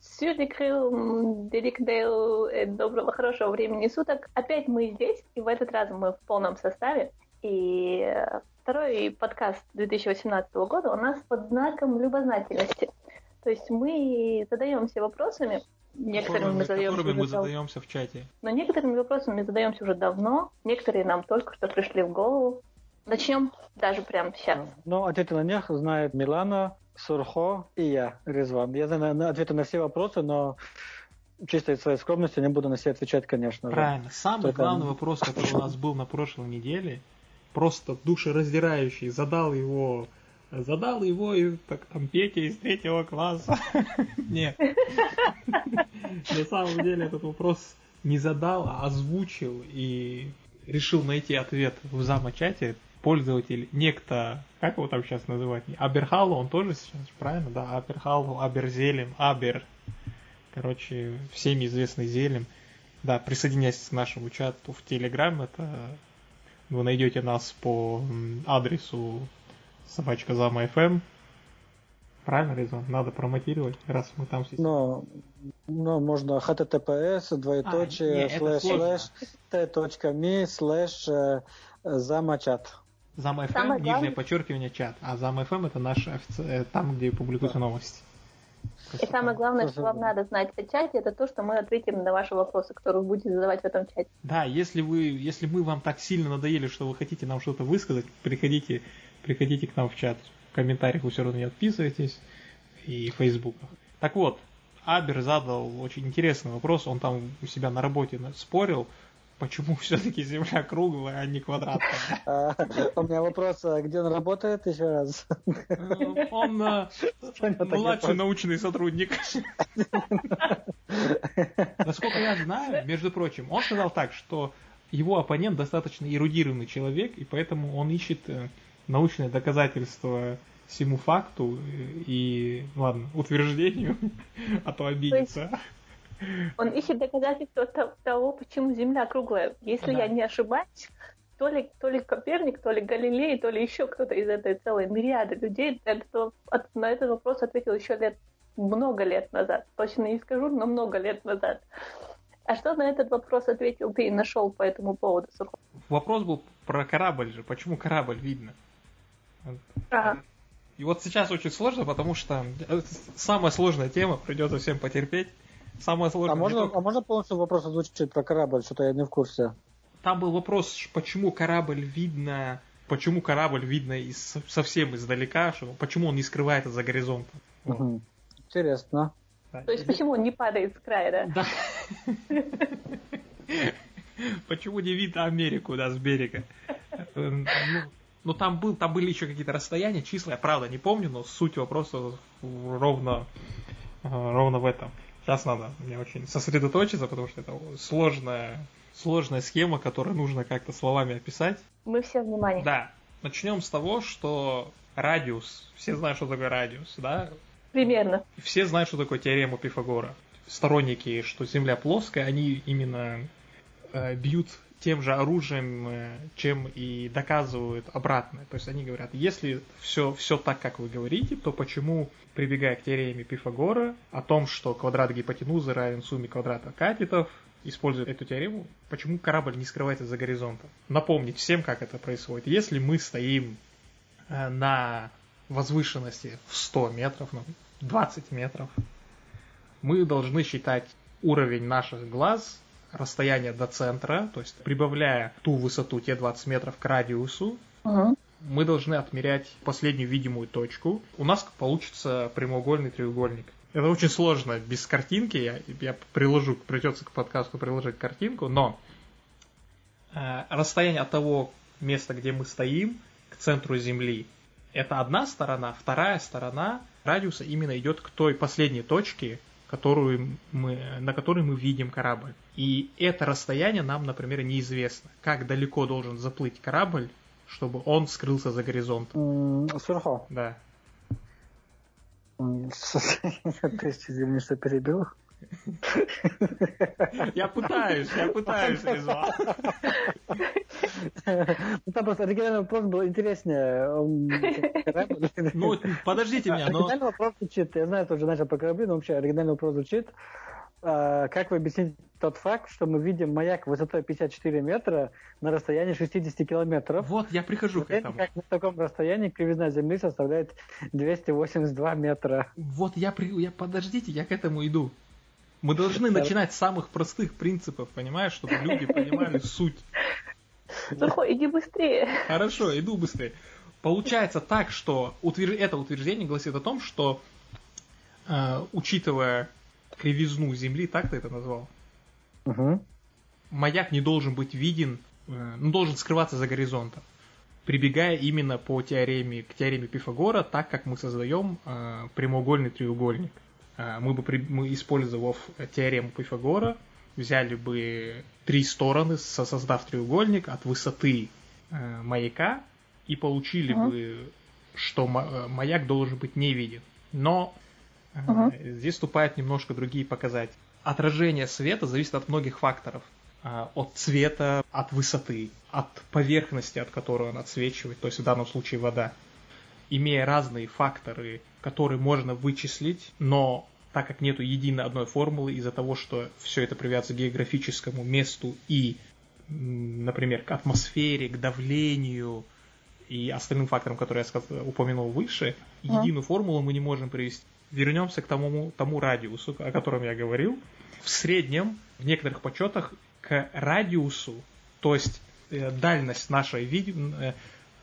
Сюрикрил, Дерикдейл, доброго, хорошего времени суток. Опять мы здесь, и в этот раз мы в полном составе. И второй подкаст 2018 года у нас под знаком любознательности. То есть мы задаемся вопросами, некоторыми мы задаемся, которыми мы задаемся в чате. Но некоторыми вопросами мы задаемся уже давно, некоторые нам только что пришли в голову. Начнем даже прямо сейчас. Ну, ответы на них знает Милана, Сурхо и я, Резван. Я знаю ответы на все вопросы, но чисто из своей скромности не буду на все отвечать, конечно. Правильно. Самый Только... главный вопрос, который у нас был на прошлой неделе, просто душераздирающий, задал его задал его и так там Петя из третьего класса. Нет. На самом деле этот вопрос не задал, а озвучил и решил найти ответ в замочате пользователь, некто, как его там сейчас называть, Аберхалу, он тоже сейчас, правильно, да, Аберхалу, Аберзелем, Абер, короче, всеми известный Зелем, да, присоединяйтесь к нашему чату в Телеграм, это вы найдете нас по адресу собачка зама FM. Правильно, Резон? Надо промотировать, раз мы там сейчас. Но, но можно https, двоеточие, а, слэш, слэш, t.me, слэш, э, замочат. Зам FM, нижнее подчеркивание чат. А Зам FM это наш офици... Э, там, где публикуются новости. И самое главное, что вам надо знать о чате, это то, что мы ответим на ваши вопросы, которые вы будете задавать в этом чате. Да, если вы, если мы вам так сильно надоели, что вы хотите нам что-то высказать, приходите, приходите к нам в чат. В комментариях вы все равно не отписывайтесь и в фейсбуках. Так вот, Абер задал очень интересный вопрос, он там у себя на работе спорил, Почему все-таки Земля круглая, а не квадратная? А, у меня вопрос, а где он работает еще раз? Э, он э, младший научный сотрудник. Насколько я знаю, между прочим, он сказал так, что его оппонент достаточно эрудированный человек, и поэтому он ищет э, научное доказательство всему факту и, ладно, утверждению, а то обидится. Он ищет доказательства того, почему Земля круглая. Если да. я не ошибаюсь, то ли, то ли Коперник, то ли Галилей, то ли еще кто-то из этой целой мириады людей это, на этот вопрос ответил еще лет много лет назад. Точно не скажу, но много лет назад. А что на этот вопрос ответил ты и нашел по этому поводу? Вопрос был про корабль же. Почему корабль видно? Ага. И вот сейчас очень сложно, потому что самая сложная тема, придется всем потерпеть. Самое сложное. А можно, а можно полностью вопрос озвучить про корабль? Что-то я не в курсе. Там был вопрос, почему корабль видно, почему корабль видно из, совсем издалека, что, почему он не скрывается за горизонтом. Угу. Интересно. Да. То есть почему он не падает с края, да? Да. Почему не видно Америку, да, с берега? Ну, ну там, был, там были еще какие-то расстояния, числа, я правда не помню, но суть вопроса ровно, ровно в этом. Сейчас надо мне очень сосредоточиться, потому что это сложная, сложная схема, которую нужно как-то словами описать. Мы все внимание. Да. Начнем с того, что радиус, все знают, что такое радиус, да? Примерно. Все знают, что такое теорема Пифагора. Сторонники, что Земля плоская, они именно э, бьют тем же оружием, э, чем и доказывают обратное. То есть они говорят, если все, все так, как вы говорите, то почему, прибегая к теореме Пифагора о том, что квадрат гипотенузы равен сумме квадрата катетов, используя эту теорему, почему корабль не скрывается за горизонтом? Напомнить всем, как это происходит. Если мы стоим э, на возвышенности в 100 метров, ну, 20 метров, мы должны считать уровень наших глаз расстояние до центра, то есть прибавляя ту высоту, те 20 метров к радиусу, угу. мы должны отмерять последнюю видимую точку. У нас получится прямоугольный треугольник. Это очень сложно без картинки. Я, я приложу, придется к подкасту приложить картинку, но э, расстояние от того места, где мы стоим, к центру Земли, это одна сторона, вторая сторона радиуса именно идет к той последней точке, которую мы, на которой мы видим корабль. И это расстояние нам, например, неизвестно. Как далеко должен заплыть корабль, чтобы он скрылся за горизонтом. Сверху. Да. Ты извини, что перебил. Я пытаюсь, я пытаюсь, Резван. Ну, там просто оригинальный вопрос был интереснее. Ну, подождите меня, но... Оригинальный вопрос звучит, я знаю, ты уже начал по корабли, но вообще оригинальный вопрос звучит. А, как вы объясните тот факт, что мы видим маяк высотой 54 метра на расстоянии 60 километров? Вот, я прихожу к этому. Как на таком расстоянии кривизна Земли составляет 282 метра. Вот, я, при... я подождите, я к этому иду. Мы должны начинать с самых простых принципов, понимаешь, чтобы люди понимали суть. Сухой, иди быстрее. Хорошо, иду быстрее. Получается так, что утвер... это утверждение гласит о том, что э, учитывая кривизну Земли, так ты это назвал? Угу. Маяк не должен быть виден, э, ну, должен скрываться за горизонтом, прибегая именно по теореме, к теореме Пифагора, так как мы создаем э, прямоугольный треугольник. Э, мы бы, при, мы, использовав теорему Пифагора, взяли бы три стороны, создав треугольник от высоты э, маяка, и получили угу. бы, что э, маяк должен быть не виден. Но Угу. Здесь вступают немножко другие показатели. Отражение света зависит от многих факторов. А, от цвета, от высоты, от поверхности, от которой он отсвечивает, то есть в данном случае вода. Имея разные факторы, которые можно вычислить, но так как нету единой одной формулы, из-за того, что все это привязано к географическому месту и, например, к атмосфере, к давлению и остальным факторам, которые я сказал, упомянул выше, единую формулу мы не можем привести вернемся к тому, тому радиусу, о котором я говорил. В среднем, в некоторых подсчетах, к радиусу, то есть э, дальность нашей, види, э,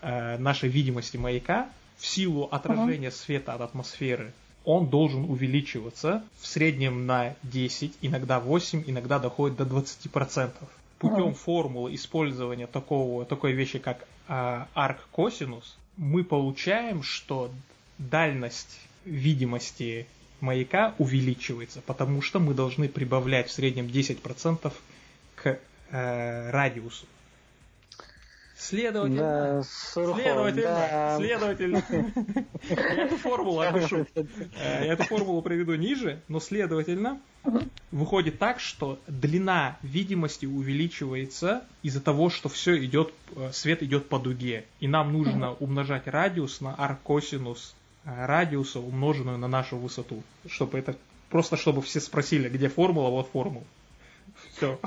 э, нашей видимости маяка в силу отражения света от атмосферы, он должен увеличиваться в среднем на 10, иногда 8, иногда доходит до 20%. Путем формулы использования такого, такой вещи, как э, арк-косинус, мы получаем, что дальность видимости маяка увеличивается, потому что мы должны прибавлять в среднем 10% к э, радиусу. Следовательно, да, следовательно, да. следовательно, эту формулу опишу, э, я эту формулу приведу ниже, но следовательно, выходит так, что длина видимости увеличивается из-за того, что все идет, э, свет идет по дуге, и нам нужно умножать радиус на аркосинус радиуса, умноженную на нашу высоту. Чтобы это просто чтобы все спросили, где формула, вот формула. Все,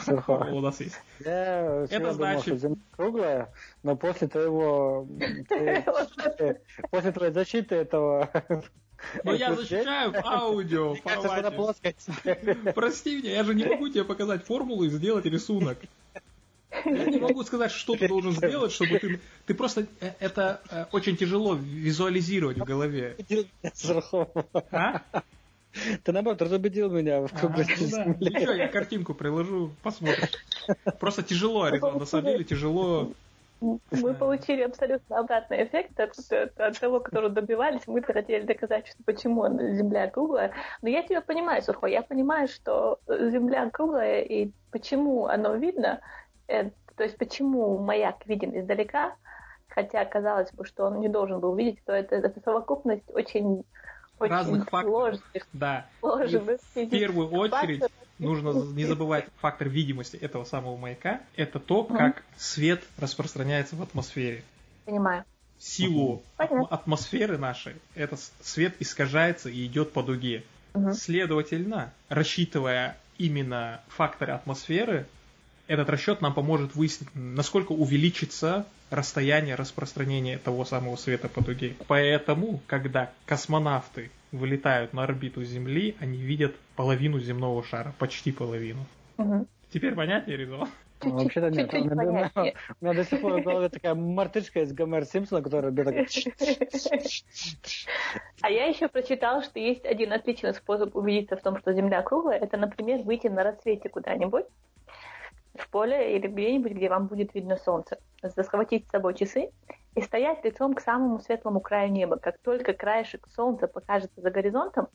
у нас есть. Я это значит... Думал, что круглая, но после твоего... После твоей защиты этого... Но я защищаю в аудио Прости меня, я же не могу тебе показать формулу и сделать рисунок. Я не могу сказать, что ты должен сделать, чтобы ты... Ты просто... Э, это э, очень тяжело визуализировать в голове. А? Ты наоборот разубедил меня в круглости а, ну да. Ничего, я картинку приложу, посмотришь. Просто тяжело, Аризон, на самом деле тяжело мы получили абсолютно обратный эффект от, от, от того, которого добивались. Мы хотели доказать, что почему Земля круглая. Но я тебя понимаю, Сухо, я понимаю, что Земля круглая и почему оно видно, Э, то есть почему маяк виден издалека, хотя казалось бы, что он не должен был видеть, то это, это совокупность очень, очень разных сложных, факторов. Да. Сложных в первую очередь факторов. нужно не забывать фактор видимости этого самого маяка. Это то, как свет распространяется в атмосфере. Понимаю. Силу Понятно. атмосферы нашей этот свет искажается и идет по дуге. Угу. Следовательно, рассчитывая именно факторы атмосферы, этот расчет нам поможет выяснить, насколько увеличится расстояние распространения того самого света по дуге. Поэтому, когда космонавты вылетают на орбиту Земли, они видят половину земного шара, почти половину. Угу. Теперь понятнее, Ризо? Ну, вообще-то нет. У меня, у меня до сих пор в голове такая мартышка из Гомер Симпсона, которая бьет А я еще прочитала, что есть один отличный способ убедиться в том, что Земля круглая. Это, например, выйти на рассвете куда-нибудь в поле или где-нибудь, где вам будет видно солнце. Захватить с собой часы и стоять лицом к самому светлому краю неба. Как только краешек солнца покажется за горизонтом,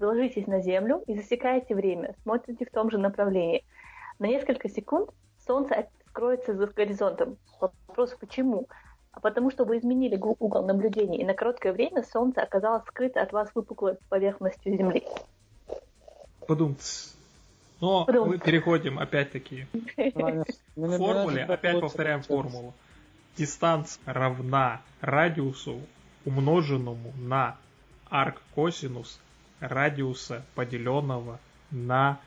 ложитесь на землю и засекаете время, смотрите в том же направлении. На несколько секунд солнце скроется за горизонтом. Вопрос почему? А потому что вы изменили угол наблюдения, и на короткое время солнце оказалось скрыто от вас выпуклой поверхностью Земли. Подумц. Но Подумц. мы переходим опять-таки к формуле, опять повторяем формулу. Дистанция равна радиусу, умноженному на арк-косинус радиуса, поделенного на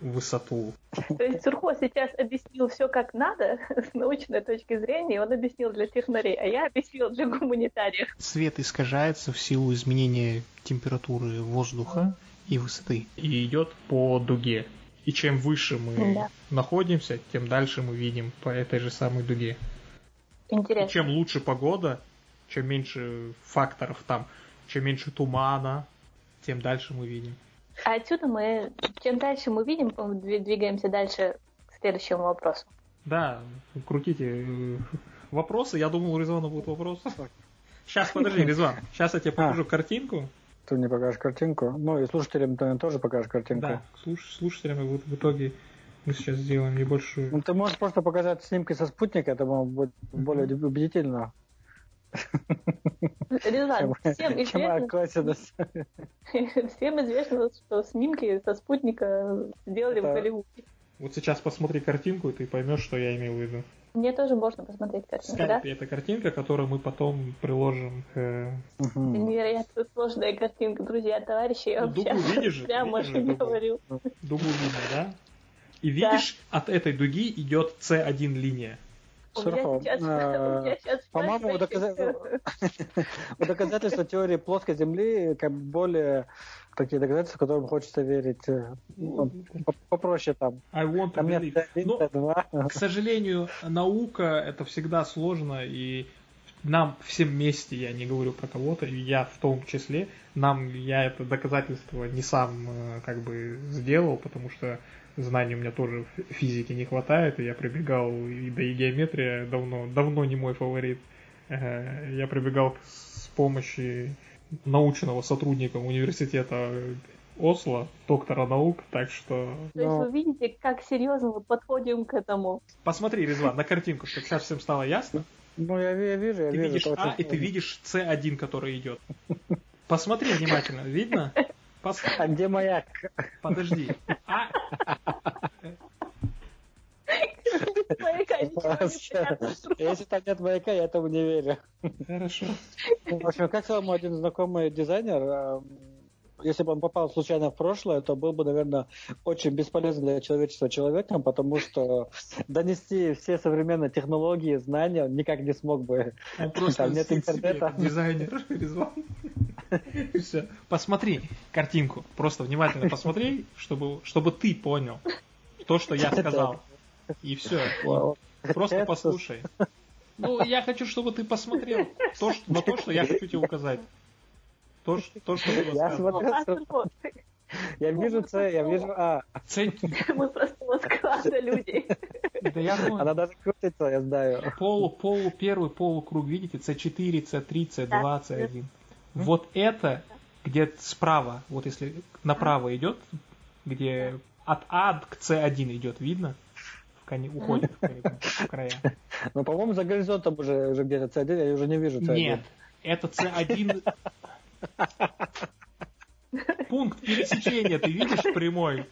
высоту. То есть Сурхо сейчас объяснил все как надо с научной точки зрения, он объяснил для технарей, а я объяснил для гуманитариев. Свет искажается в силу изменения температуры воздуха и высоты. И идет по дуге. И чем выше мы Да. находимся, тем дальше мы видим по этой же самой дуге. И Интересно. чем лучше погода, чем меньше факторов там, чем меньше тумана, тем дальше мы видим. А отсюда мы, чем дальше мы видим, двигаемся дальше к следующему вопросу. Да, крутите э, вопросы. Я думал, у Резвана будут вопросы. Сейчас, подожди, Резван. Сейчас я тебе покажу картинку. Ты мне покажешь картинку. Ну и слушателям ты тоже покажешь картинку. Да, слуш- слушателям и вот в итоге мы сейчас сделаем небольшую... Ну, ты можешь просто показать снимки со спутника, это будет более убедительно. Резван, всем известно, косинус. всем известно, что снимки со спутника сделали в Голливуде. Вот сейчас посмотри картинку, и ты поймешь, что я имел в виду. Мне тоже можно посмотреть картинку, да? это картинка, которую мы потом приложим к... э, Мгм. Невероятно сложная картинка, друзья, товарищи. Я Ну, дугу видишь же, прямо же дугу. говорю. дугу видно, да? И видишь, от этой дуги идет C1 линия. У сейчас По-моему, флешбеки. доказа- вот доказательства теории плоской Земли как более такие доказательства, которым хочется верить. э, ну, по- Попроще там. I want to believe. Т1, Т2. К сожалению, наука это всегда сложно, и нам всем вместе, я не говорю про кого-то, я в том числе, нам я это доказательство не сам э, как бы сделал, потому что знаний у меня тоже в физике не хватает, и я прибегал, и да и геометрия давно, давно не мой фаворит. Э, Я прибегал с помощи научного сотрудника университета Осло, доктора наук, так что То есть вы видите, как серьезно мы подходим к этому. посмотри, Резван, на картинку, чтобы сейчас всем стало ясно. Ну, я, я вижу, я Ты вижу. видишь А, и ты видишь С1, который идет. Посмотри внимательно, видно? Пос- А где маяк? Подожди. А, Маяка, ничего. Если там нет маяка, я этому не верю. хорошо. В общем, как сказал мой один знакомый дизайнер, эм, если бы он попал случайно в прошлое, то был бы, наверное, очень бесполезным для человечества человеком, потому что донести все современные технологии, знания он никак не смог бы. Он просто Там нет интернета. дизайнер Резван. Все. Посмотри картинку. Просто внимательно посмотри, чтобы, чтобы ты понял то, что я сказал. И все. Просто Это- послушай. Ну, я хочу, чтобы ты посмотрел то, что, на то, что я хочу тебе указать. То, что, то, что Я смотрю, А, я вижу С, я вижу А. Мы просто вот склада людей. Да я понял. Она даже крутится, я знаю. Полу, полу, первый полукруг, видите, C4, C3, C2, C1. Вот это, где справа, вот если направо идет, где от А к C1 идет, видно? В коне, уходит в, края. Но, по-моему, за горизонтом уже, уже где-то С1, я уже не вижу С1. Нет, это C1... Пункт пересечения, ты видишь прямой?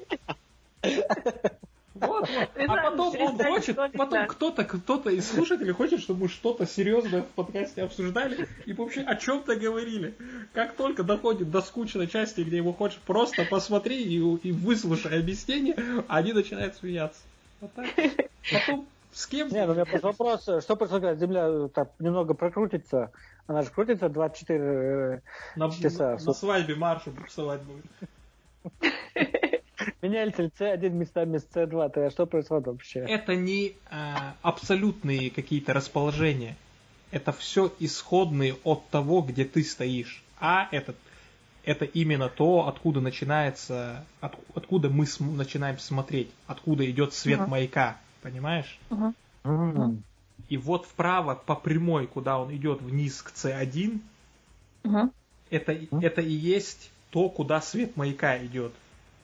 Вот, А потом он хочет, потом кто-то, кто-то из слушателей хочет, чтобы мы что-то серьезное в подкасте обсуждали и вообще о чем-то говорили. Как только доходит до скучной части, где его хочешь просто посмотри и, и выслушай объяснение, они начинают смеяться. Так. Потом с кем? Не, ну у меня просто вопрос, что происходит, когда Земля э, так немного прокрутится? Она же крутится 24... э, на, часа. на свадьбе маршу буксовать будет. Меняется ли С1 местами с С2? То есть что происходит вообще? Это не а, абсолютные какие-то расположения. Это все исходные от того, где ты стоишь. А это, это именно то, откуда начинается, от- откуда мы см- начинаем смотреть, откуда идет свет Мгм. маяка. Понимаешь? Мгм. М. И вот вправо по прямой, куда он идет вниз к C1, Мгм. это, это и есть то, куда свет маяка идет.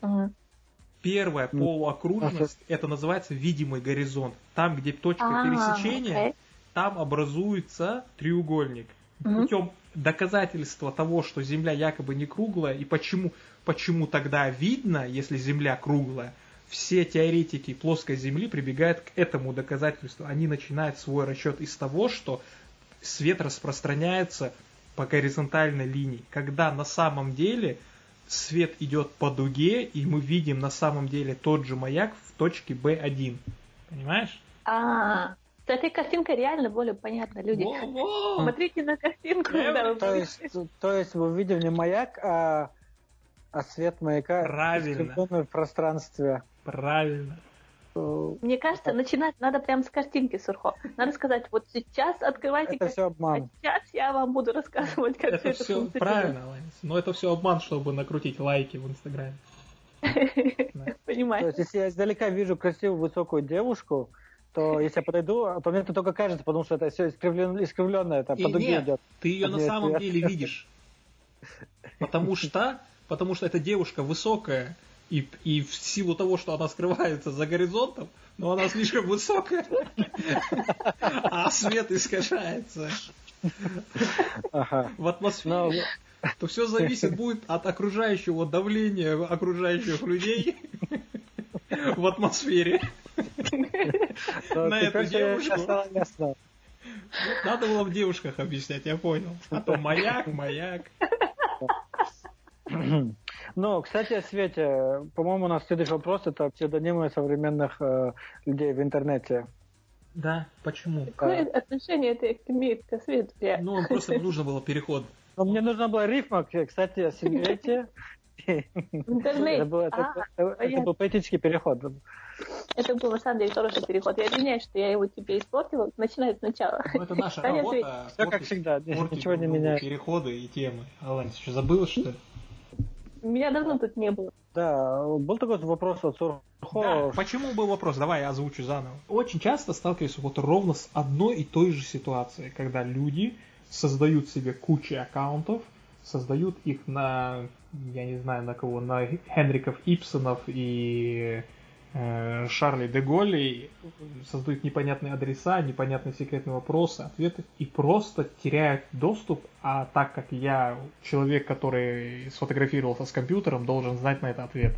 Мгм. Первая Ну, полуокружность, это называется видимый горизонт. Там, где точка А, пересечения, окей. там образуется треугольник. Мгм. Путем доказательство того, что Земля якобы не круглая, и почему, почему тогда видно, если Земля круглая, все теоретики плоской Земли прибегают к этому доказательству. Они начинают свой расчет из того, что свет распространяется по горизонтальной линии, когда на самом деле свет идет по дуге, и мы видим на самом деле тот же маяк в точке B1. Понимаешь? А, с этой картинкой реально более понятно, люди. Во-во! Смотрите на картинку, вы То есть, то есть мы видим не маяк, а, а свет маяка Правильно. в пространстве. Правильно. Э, Мне кажется, начинать надо прямо с картинки, Сурхо. Надо сказать, вот сейчас открывайте Это все обман. а сейчас я вам буду рассказывать, как Это все все правильно, Ланис. Но это все обман, чтобы накрутить лайки в Инстаграме. То Понимаете? есть, если я издалека вижу красивую высокую девушку, то если я подойду, то мне это только кажется, потому что это все искривлен, искривленное, это И по дуге нет, идет. ты ее на самом деле видишь. Потому что, потому что эта девушка высокая, и, и в силу того, что она скрывается за горизонтом, но она слишком высокая, а свет искажается в атмосфере, то все зависит будет от окружающего давления окружающих людей в атмосфере. на эту теперь всё девушку. Надо было в девушках объяснять, я понял. А то маяк, маяк. Ну, кстати, о Свете. По-моему, у нас следующий вопрос это псевдонимы современных э, людей в интернете. Да, почему? Какое отношение это имеет к свету? Ну, просто нужно было переход. Но мне нужна была рифма, кстати, о Свете. В интернете. Это был, А, это- это понятно. был поэтический переход. Это был на самом деле хороший переход. Я извиняюсь, что я его тебе испортила. Начинай сначала. Ну, это наша Конец работа. Все как всегда, ничего не меняется. Переходы и темы. Алан, что забыла, что ли? Меня давно тут не было. Да, был такой вопрос от Да, Сурхо. почему был вопрос? Давай я озвучу заново. Очень часто сталкиваюсь вот ровно с одной и той же ситуацией, когда люди создают себе кучу аккаунтов, создают их на, я не знаю на кого, на Хенриков Ипсонов и э, Шарли де Голли, создают непонятные адреса, непонятные секретные вопросы, ответы, и просто теряют доступ, а так как я человек, который сфотографировался с компьютером, должен знать на это ответ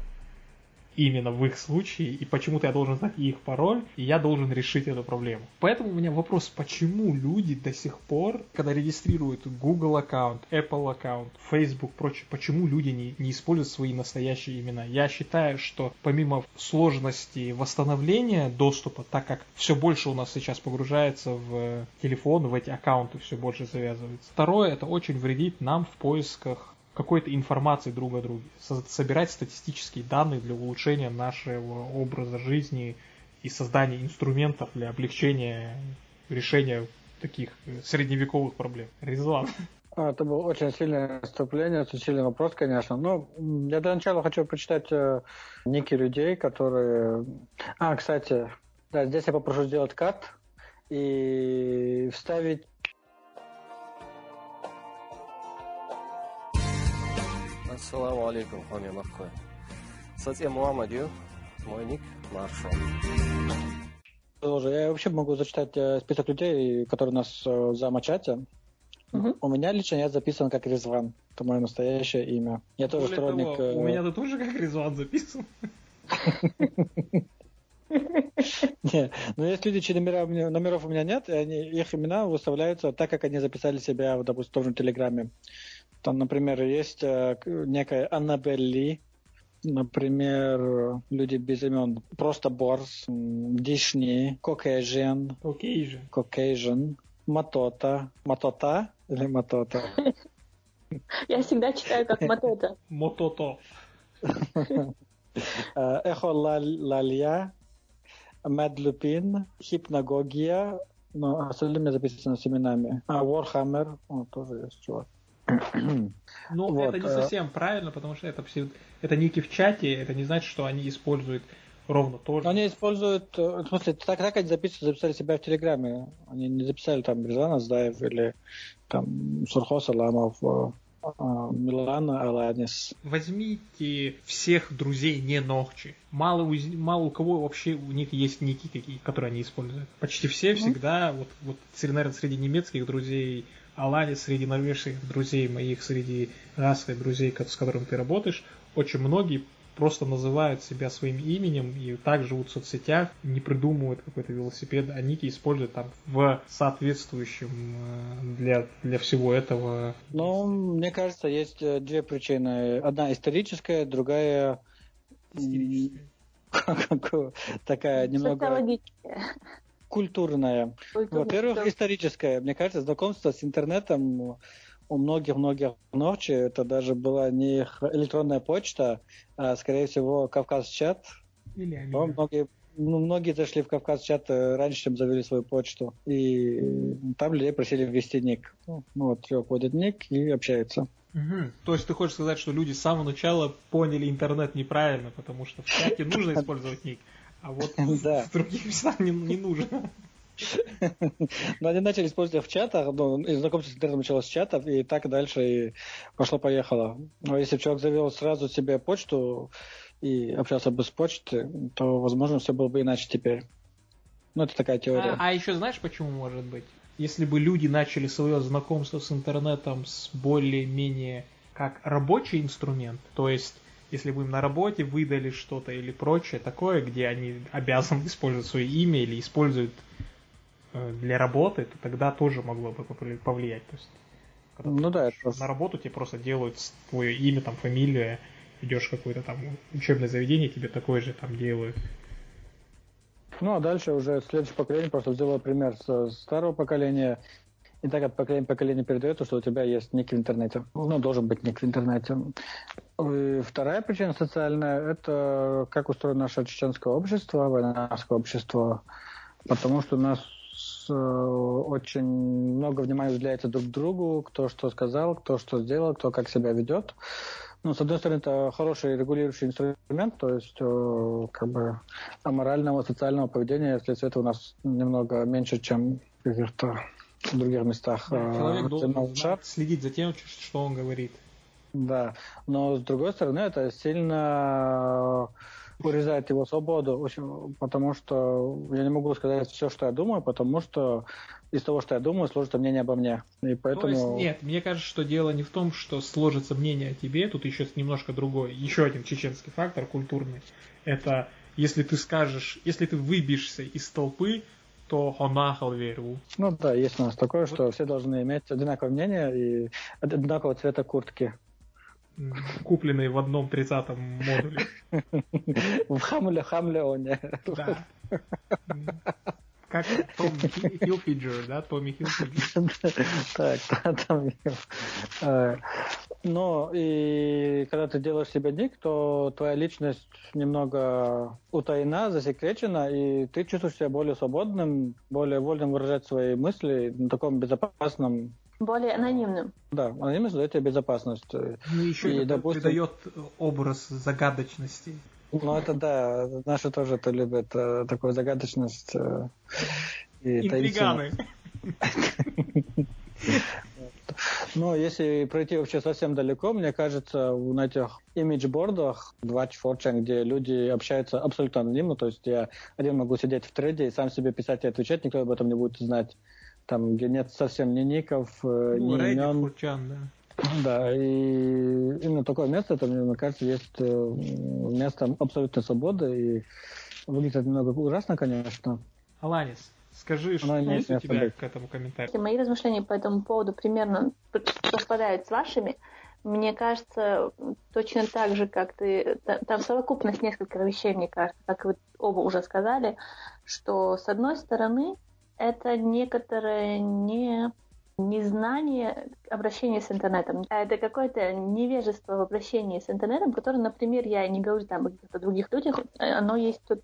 именно в их случае, и почему-то я должен знать их пароль, и я должен решить эту проблему. Поэтому у меня вопрос, почему люди до сих пор, когда регистрируют Google аккаунт, Apple аккаунт, Facebook, прочее, почему люди не, не используют свои настоящие имена? Я считаю, что помимо сложности восстановления доступа, так как все больше у нас сейчас погружается в телефон, в эти аккаунты все больше завязывается. Второе, это очень вредит нам в поисках какой-то информации друг о друге, со- собирать статистические данные для улучшения нашего образа жизни и создания инструментов для облегчения решения таких э, средневековых проблем. Резван. А, Это было очень сильное вступление, очень сильный вопрос, конечно. Но я для начала хочу прочитать э, ники людей, которые... А, кстати, да, здесь я попрошу сделать кат и вставить Ассаламу алейкум, Хамия Маккой. Сатья Муаммадью, мой ник Маршал. тоже. Я вообще могу зачитать э, список людей, которые у нас э, в зама-чате. Мгм. У меня лично я записан как Резван. Это мое настоящее имя. Я тоже Более сторонник... того, э, у меня тут тоже как Резван записан. Не, но есть люди, чьи номера, у меня- номеров у меня нет, и они, их имена выставляются так, как они записали себя, вот, допустим, в том же Телеграме. Там, например, есть э, некая Аннабелли, например, люди без имен. Просто Борс, Дишни, Caucasian, Окей же. Caucasian, Матота. Матота или Матота? Я всегда читаю как Матота. Мотото. Э, Эхо Лаль- Лалья, Мэд Люпин, Хипнагогия, но остальные записаны с именами. А, Warhammer, о, тоже есть чувак. Ну, Вот, это не э, совсем правильно, потому что это, это ники в чате, это не значит, что они используют ровно то же. Они используют, э, в смысле, так, так они записывают, записали себя в Телеграме. Они не записали там Рязана Здаев или там Сурхо Саламов. э. Милана Аланис. Возьмите всех друзей не Ногчи. Мало, у- мало у кого вообще у них есть ники какие, которые они используют. Почти все всегда, вот, вот среди, наверное, среди немецких друзей Аланис, среди норвежских друзей моих, среди расовых друзей, с которыми ты работаешь, очень многие просто называют себя своим именем и так живут в соцсетях, не придумывают какой-то велосипед, а ники используют там в соответствующем э, для, для всего этого. Ну, мне кажется, есть э, две причины. Одна историческая, другая такая немного Культурные. Во-первых, историческая. Мне кажется, знакомство с интернетом у многих-многих ночи это даже была не их электронная почта, а, скорее всего, Кавказ-чат. или они. По-моему, Многие, ну, многие зашли в Кавказ-чат э, раньше, чем завели свою почту. И там людей просили ввести ник. Ну, вот, человек вводит ник и общается. Мгм. То есть ты хочешь сказать, что люди с самого начала поняли интернет неправильно, потому что в чате нужно использовать ник, а вот Да. в других местах не, не нужно. Но они начали использовать в чатах, ну, знакомство с интернетом началось с чатов, и так дальше и пошло-поехало. Но если бы человек завел сразу себе почту и общался бы с почты, то, возможно, все было бы иначе теперь. Ну, это такая теория. А, еще знаешь, почему может быть? Если бы люди начали свое знакомство с интернетом с более-менее как рабочий инструмент, то есть если бы им на работе выдали что-то или прочее такое, где они обязаны использовать свое имя или используют э, для работы, то тогда тоже могло бы повлиять. То есть, когда Ну да, это на работу тебе просто делают твое имя, там, фамилия, идешь в какое-то там учебное заведение, тебе такое же там делают. Ну, а дальше уже следующее поколение просто взяло пример с старого поколения, и так от поколения к поколению передается, что у тебя есть ник в интернете. Ну, должен быть ник в интернете. И вторая причина социальная – это как устроено наше чеченское общество, войнарское общество, потому что у нас э, очень много внимания уделяется друг другу, кто что сказал, кто что сделал, кто как себя ведет. Ну, с одной стороны, это хороший регулирующий инструмент, то есть э, как бы аморального социального поведения, вследствие этого у нас немного меньше, чем в других местах. э, Человек должен знать, следить за тем, что он говорит. Да, но с другой стороны, это сильно урезает его свободу, потому что я не могу сказать все, что я думаю, потому что из того, что я думаю, сложится мнение обо мне. И поэтому... То есть, нет, мне кажется, что дело не в том, что сложится мнение о тебе, тут еще немножко другой, еще один чеченский фактор культурный. Это если ты скажешь, если ты выбьешься из толпы, то хонахал веру. Ну да, есть у нас такое, что все должны иметь одинаковое мнение и одинакового цвета куртки. Купленные в одном 30-м модуле. В Хамле, Хамлеоне. Да. Как Том Хилфиджер, да, Томми Хилфиджер. Так, там... э, Но и когда ты делаешь себе ник, то твоя личность немного утаена, засекречена, и ты чувствуешь себя более свободным, более вольным выражать свои мысли на таком безопасном... Более анонимным. Да, анонимность дает тебе безопасность. Ну, еще И, это допустим- придает образ загадочности. Ну, это да, наши тоже это любят, э, такую загадочность. э, и. Интриганы. Ну, если пройти вообще совсем далеко, мне кажется, на этих имиджбордах, 24 где люди общаются абсолютно анонимно, то есть я один могу сидеть в треде и сам себе писать и отвечать, никто об этом не будет знать. Там, где нет совсем ни ников, э, Ну, ни Reddit, имен. Фурчан, да. Да, и именно такое место, это, мне кажется, есть э, место абсолютной свободы, и выглядит немного ужасно, конечно. Аланис, скажи, что есть у тебя к этому комментарию? Если мои размышления по этому поводу примерно совпадают с вашими, мне кажется, точно так же, как ты... та- Там совокупность нескольких вещей, мне кажется, как вы оба уже сказали, что, с одной стороны, это некоторое не незнание обращения с интернетом. А Это какое-то невежество в обращении с интернетом, которое, например, я не говорю там о каких-то других людях, э, оно есть тут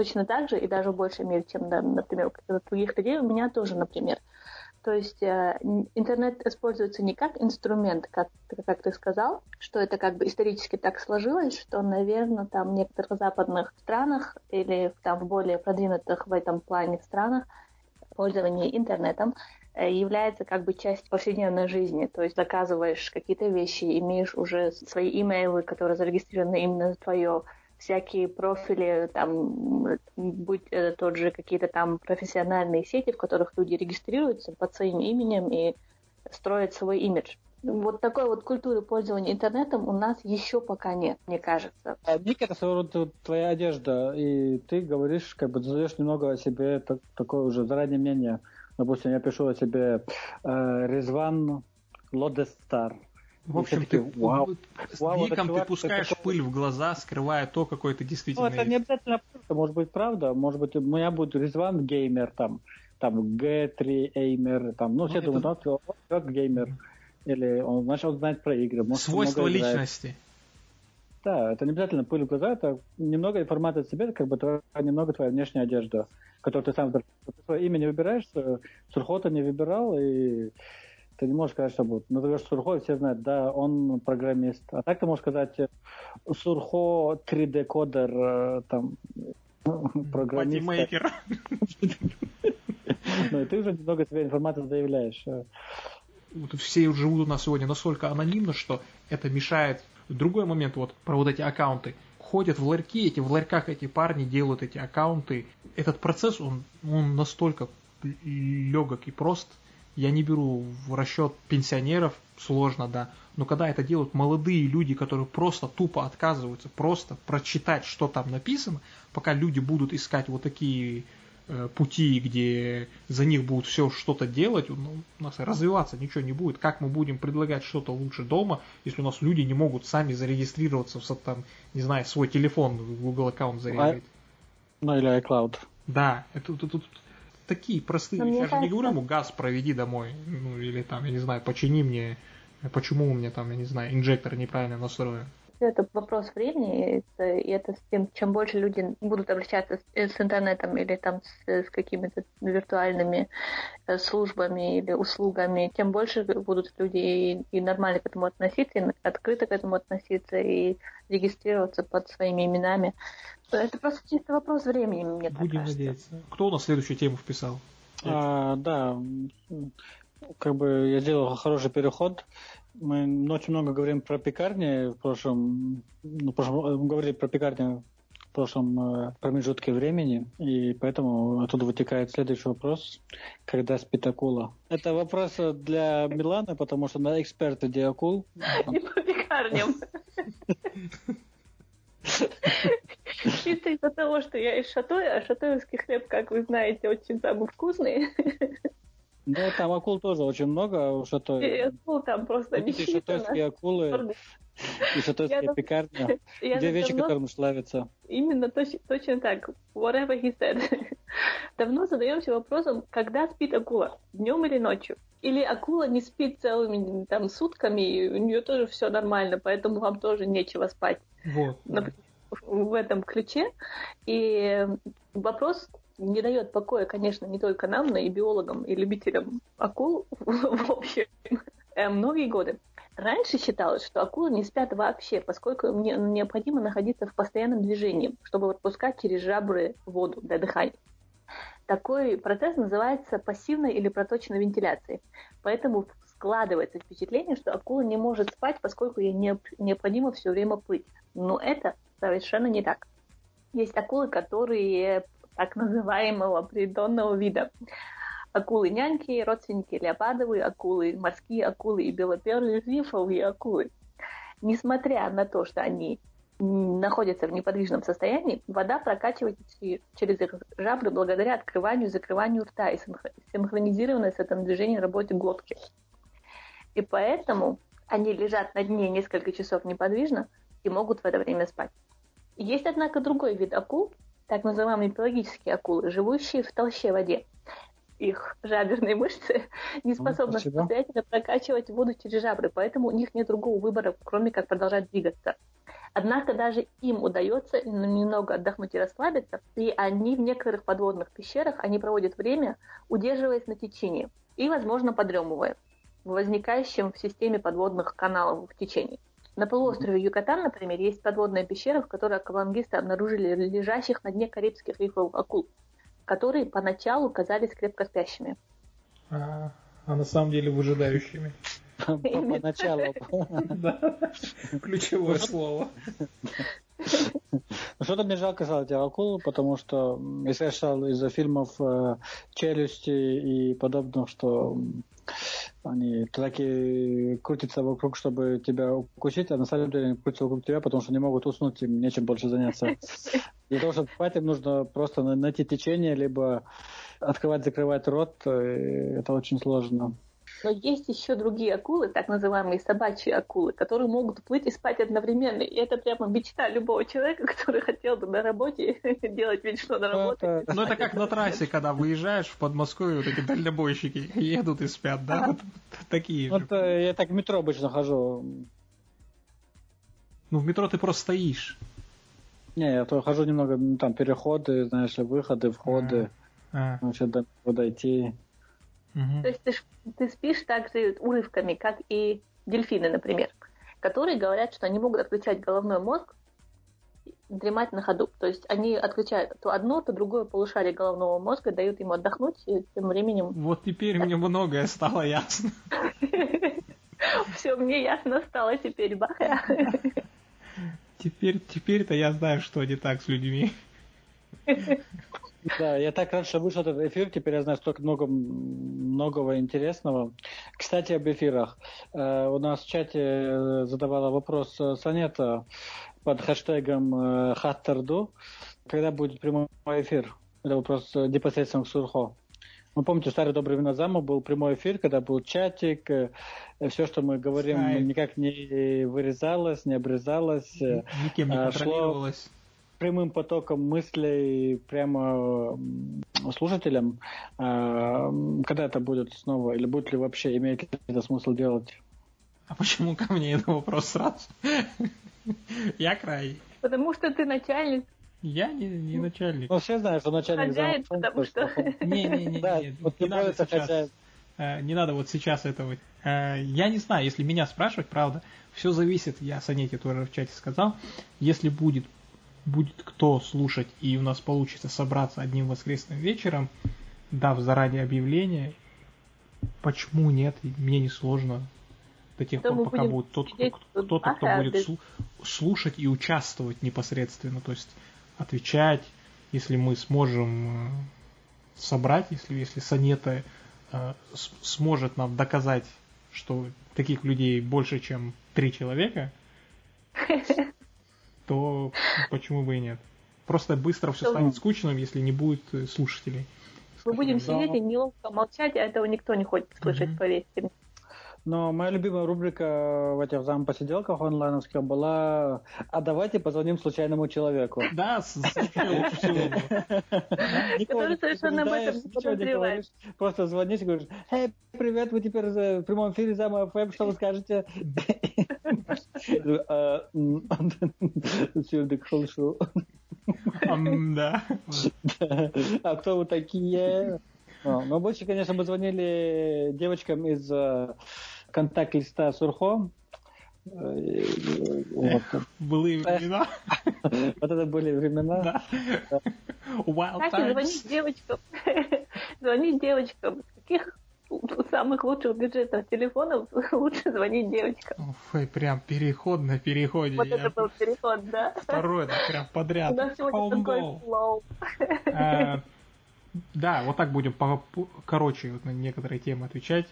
точно так же и даже в большей мере, чем, да, например, у других людей, у меня тоже, например. То есть э, интернет используется не как инструмент, как, как ты сказал, что это как бы исторически так сложилось, что, наверное, там в некоторых западных странах или там в более продвинутых в этом плане странах пользование интернетом э, является как бы частью повседневной жизни. То есть заказываешь какие-то вещи, имеешь уже свои имейлы, которые зарегистрированы именно твое всякие профили, там, будь это тот же какие-то там профессиональные сети, в которых люди регистрируются под своим именем и строят свой имидж. Вот такой вот культуры пользования интернетом у нас еще пока нет, мне кажется. Ник это своего рода твоя одежда, и ты говоришь, как бы задаешь немного о себе так, такое уже заранее мнение. Допустим, я пишу о себе э, Резван Лодестар. В общем, ты вау, с вау, ником ты пускаешь такой... пыль в глаза, скрывая то, какой ты действительно Ну, это не обязательно это может быть правда. Может быть, у меня будет Резван Геймер, там, там G3 Эймер, там, ну, все это... думают, ну, как геймер. Или он, значит, он знает про игры. Может, Свойства личности. Да, это не обязательно пыль в глаза, это немного информации о себе, как бы твоя, немного твоя внешняя одежда, которую ты сам Ты свое имя не выбираешь, Сурхота не выбирал, и ты не можешь сказать, что будет. Назовешь Сурхо, все знают, да, он программист. А так ты можешь сказать Сурхо 3D-кодер, э, там, программист. Патимейкер. Ну, и ты уже немного себе информацию заявляешь. Все живут у нас сегодня настолько анонимно, что это мешает. Другой момент вот про вот эти аккаунты. Ходят в ларьки, эти в ларьках эти парни делают эти аккаунты. Этот процесс, он, он настолько легок и прост, я не беру в расчет пенсионеров, сложно, да. Но когда это делают молодые люди, которые просто тупо отказываются, просто прочитать, что там написано, пока люди будут искать вот такие э, пути, где за них будут все что-то делать, ну, у нас развиваться ничего не будет. Как мы будем предлагать что-то лучше дома, если у нас люди не могут сами зарегистрироваться в там, не знаю, свой телефон в Google аккаунт зарегистрировать. Ну или iCloud. Да, это тут, тут такие простые вещи. Я же не говорю ему газ проведи домой. Ну, или там, я не знаю, почини мне, почему у меня там, я не знаю, инжектор неправильно настроен. Это вопрос времени, это, и это с тем, чем больше люди будут обращаться с, с интернетом или там с, с какими-то виртуальными э, службами или услугами, тем больше будут люди и, и нормально к этому относиться, и открыто к этому относиться, и регистрироваться под своими именами. Это просто чисто вопрос времени, мне Будем кажется. надеяться. Кто у нас следующую тему вписал? А, да, как бы я сделал хороший переход. Мы очень много говорим про пекарни в прошлом, ну, в прошлом э, говорили про пекарни в прошлом э, промежутке времени, и поэтому оттуда вытекает следующий вопрос. Когда спит акула? Это вопрос для Милана, потому что она эксперт в акул. И по пекарням. Чисто из-за того, что я из Шатоя, а шатоевский хлеб, как вы знаете, очень самый вкусный. Ну, там акул тоже очень много у Шатоя. И акул там просто не Шатойские акулы и шатойские пекарни. Две вещи, которым славятся. Именно точно так. Whatever he said. Давно задаемся вопросом, когда спит акула? Днем или ночью? Или акула не спит целыми там сутками, и у нее тоже все нормально, поэтому вам тоже нечего спать. Вот. Например, в этом ключе. И вопрос не дает покоя, конечно, не только нам, но и биологам, и любителям акул в общем э, многие годы. Раньше считалось, что акулы не спят вообще, поскольку им необходимо находиться в постоянном движении, чтобы выпускать через жабры воду для дыхания. Такой процесс называется пассивной или проточной вентиляцией. Поэтому складывается впечатление, что акула не может спать, поскольку ей необходимо все время плыть. Но это совершенно не так. Есть акулы, которые так называемого придонного вида. Акулы-няньки, родственники леопардовые акулы, морские акулы и белоперые рифовые акулы. Несмотря на то, что они находятся в неподвижном состоянии, вода прокачивается через их жабры благодаря открыванию и закрыванию рта и синхронизированной с этим движением работе глотки. И поэтому они лежат на дне несколько часов неподвижно и могут в это время спать. Есть, однако, другой вид акул, так называемые пелагические акулы, живущие в толще воде. Их жаберные мышцы не способны Спасибо. самостоятельно прокачивать воду через жабры, поэтому у них нет другого выбора, кроме как продолжать двигаться. Однако даже им удается немного отдохнуть и расслабиться, и они в некоторых подводных пещерах они проводят время, удерживаясь на течении и, возможно, подремывая в возникающем в системе подводных каналов в течении. На полуострове Юкатан, например, есть подводная пещера, в которой аквалангисты обнаружили лежащих на дне карибских рифов акул, которые поначалу казались крепко спящими. А, а на самом деле выжидающими. Поначалу. Ключевое слово. Ну, Что-то мне жалко этих акул, потому что если я считал из-за фильмов э, «Челюсти» и подобных, что они такие крутятся вокруг, чтобы тебя укусить, а на самом деле они крутятся вокруг тебя, потому что не могут уснуть, им нечем больше заняться. Для того, чтобы спать, им нужно просто на- найти течение, либо открывать-закрывать рот. э, Это очень сложно. Но есть еще другие акулы, так называемые собачьи акулы, которые могут плыть и спать одновременно. И это прямо мечта любого человека, который хотел бы на работе делать вид, что на работе. Это- Ну это как на трассе, когда выезжаешь в Подмосковье, вот эти дальнобойщики едут и спят, да? Вот такие же. Вот э, я так в метро обычно хожу. Ну в метро ты просто стоишь. Не, я то хожу немного, ну, там, переходы, знаешь выходы, входы. А, Вообще до дойти. Мгм. То есть ты, ты спишь так же урывками, как и дельфины, например, которые говорят, что они могут отключать головной мозг, дремать на ходу. То есть они отключают то одно, то другое полушарие головного мозга, дают ему отдохнуть, и тем временем Вот теперь мне многое стало ясно. все мне ясно стало теперь, баха. Теперь, теперь-то я знаю, что не так с людьми. Да, я так что вышел этот эфир, теперь я знаю столько много, многого интересного. Кстати, об эфирах. Э, У нас в чате э, задавала вопрос э, Санета под хэштегом э, Хаттерду. Когда будет прямой эфир? Это вопрос э, непосредственно к Сурхо. Вы помните, старый добрый винозамок был прямой эфир, когда был чатик, все, что мы говорим, Скайп. никак не вырезалось, не обрезалось. Никем не А, шло- контролировалось. Прямым потоком мыслей прямо слушателям, а, когда это будет снова, или будет ли вообще, имеет ли это смысл делать? А почему ко мне этот вопрос сразу? Я край. Потому что ты начальник, Я не, не начальник. Ну, все знают, что начальник хозяин, потому что... Не-не-не, Да, вот не не надо сейчас. хозяин. Э, Не надо вот сейчас этого. Э, Я не знаю, если меня спрашивать, правда, все зависит, я Санете тоже в чате сказал, если будет, будет кто слушать и у нас получится собраться одним воскресным вечером, дав заранее объявление, почему нет, мне не сложно до тех пор, пока будет тот, кто- кто-то, кто бахать, будет слушать и участвовать непосредственно, то есть отвечать, если мы сможем э, собрать, если, если Санета э, сможет нам доказать, что таких людей больше, чем три человека, то почему бы и нет? Просто быстро все станет скучным, если не будет э, слушателей. Мы будем сидеть и неловко молчать, а этого никто не хочет слышать, поверьте мне. Но моя любимая рубрика в этих зам-посиделках онлайновских была «А давайте позвоним случайному человеку». Да, Который совершенно об этом не подозревает. Просто звонишь и говоришь, «Эй, привет, вы теперь за- в прямом эфире Зама ФМ, что вы скажете?» «А, Хулшу». Ам, Да. А кто вы такие? Но больше, конечно, мы звонили девочкам из э, контакт-листа Сурхо. Вот Былые времена. Вот это были времена. Wild Кстати, звонить девочкам, звонить девочкам, с каких самых лучших бюджетных телефонов лучше звонить девочкам. Ой, прям переход на переходе. Вот Я это был переход, да? Второй, да, прям подряд. У нас сегодня такой флоу. Э, Да, вот так будем по- по- короче вот на некоторые темы отвечать.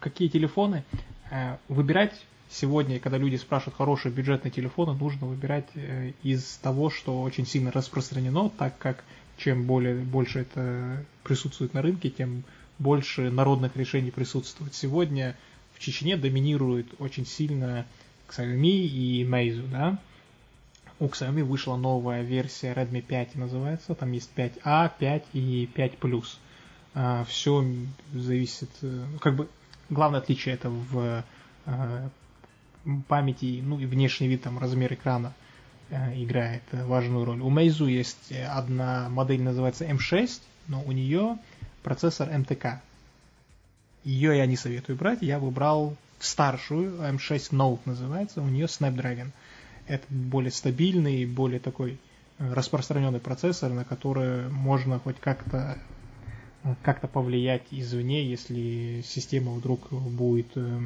Какие телефоны? Э, Выбирать сегодня, когда люди спрашивают хорошие бюджетные телефоны, нужно выбирать э, из того, что очень сильно распространено, так как чем более, больше это присутствует на рынке, тем больше народных решений присутствует. Сегодня в Чечне доминирует очень сильно Xiaomi и Meizu, да? У Xiaomi вышла новая версия Redmi 5 называется, там есть 5A, 5 и 5 Plus. Все зависит, э, как бы главное отличие это в э, памяти, ну и внешний вид, там размер экрана э, играет важную роль. У Meizu есть одна модель, называется M6, но у нее процессор MTK. Ее я не советую брать, я выбрал старшую, M6 Note называется, у нее Snapdragon. Это более стабильный, более такой э, распространенный процессор, на который можно хоть как-то э, как-то повлиять извне, если система вдруг будет э,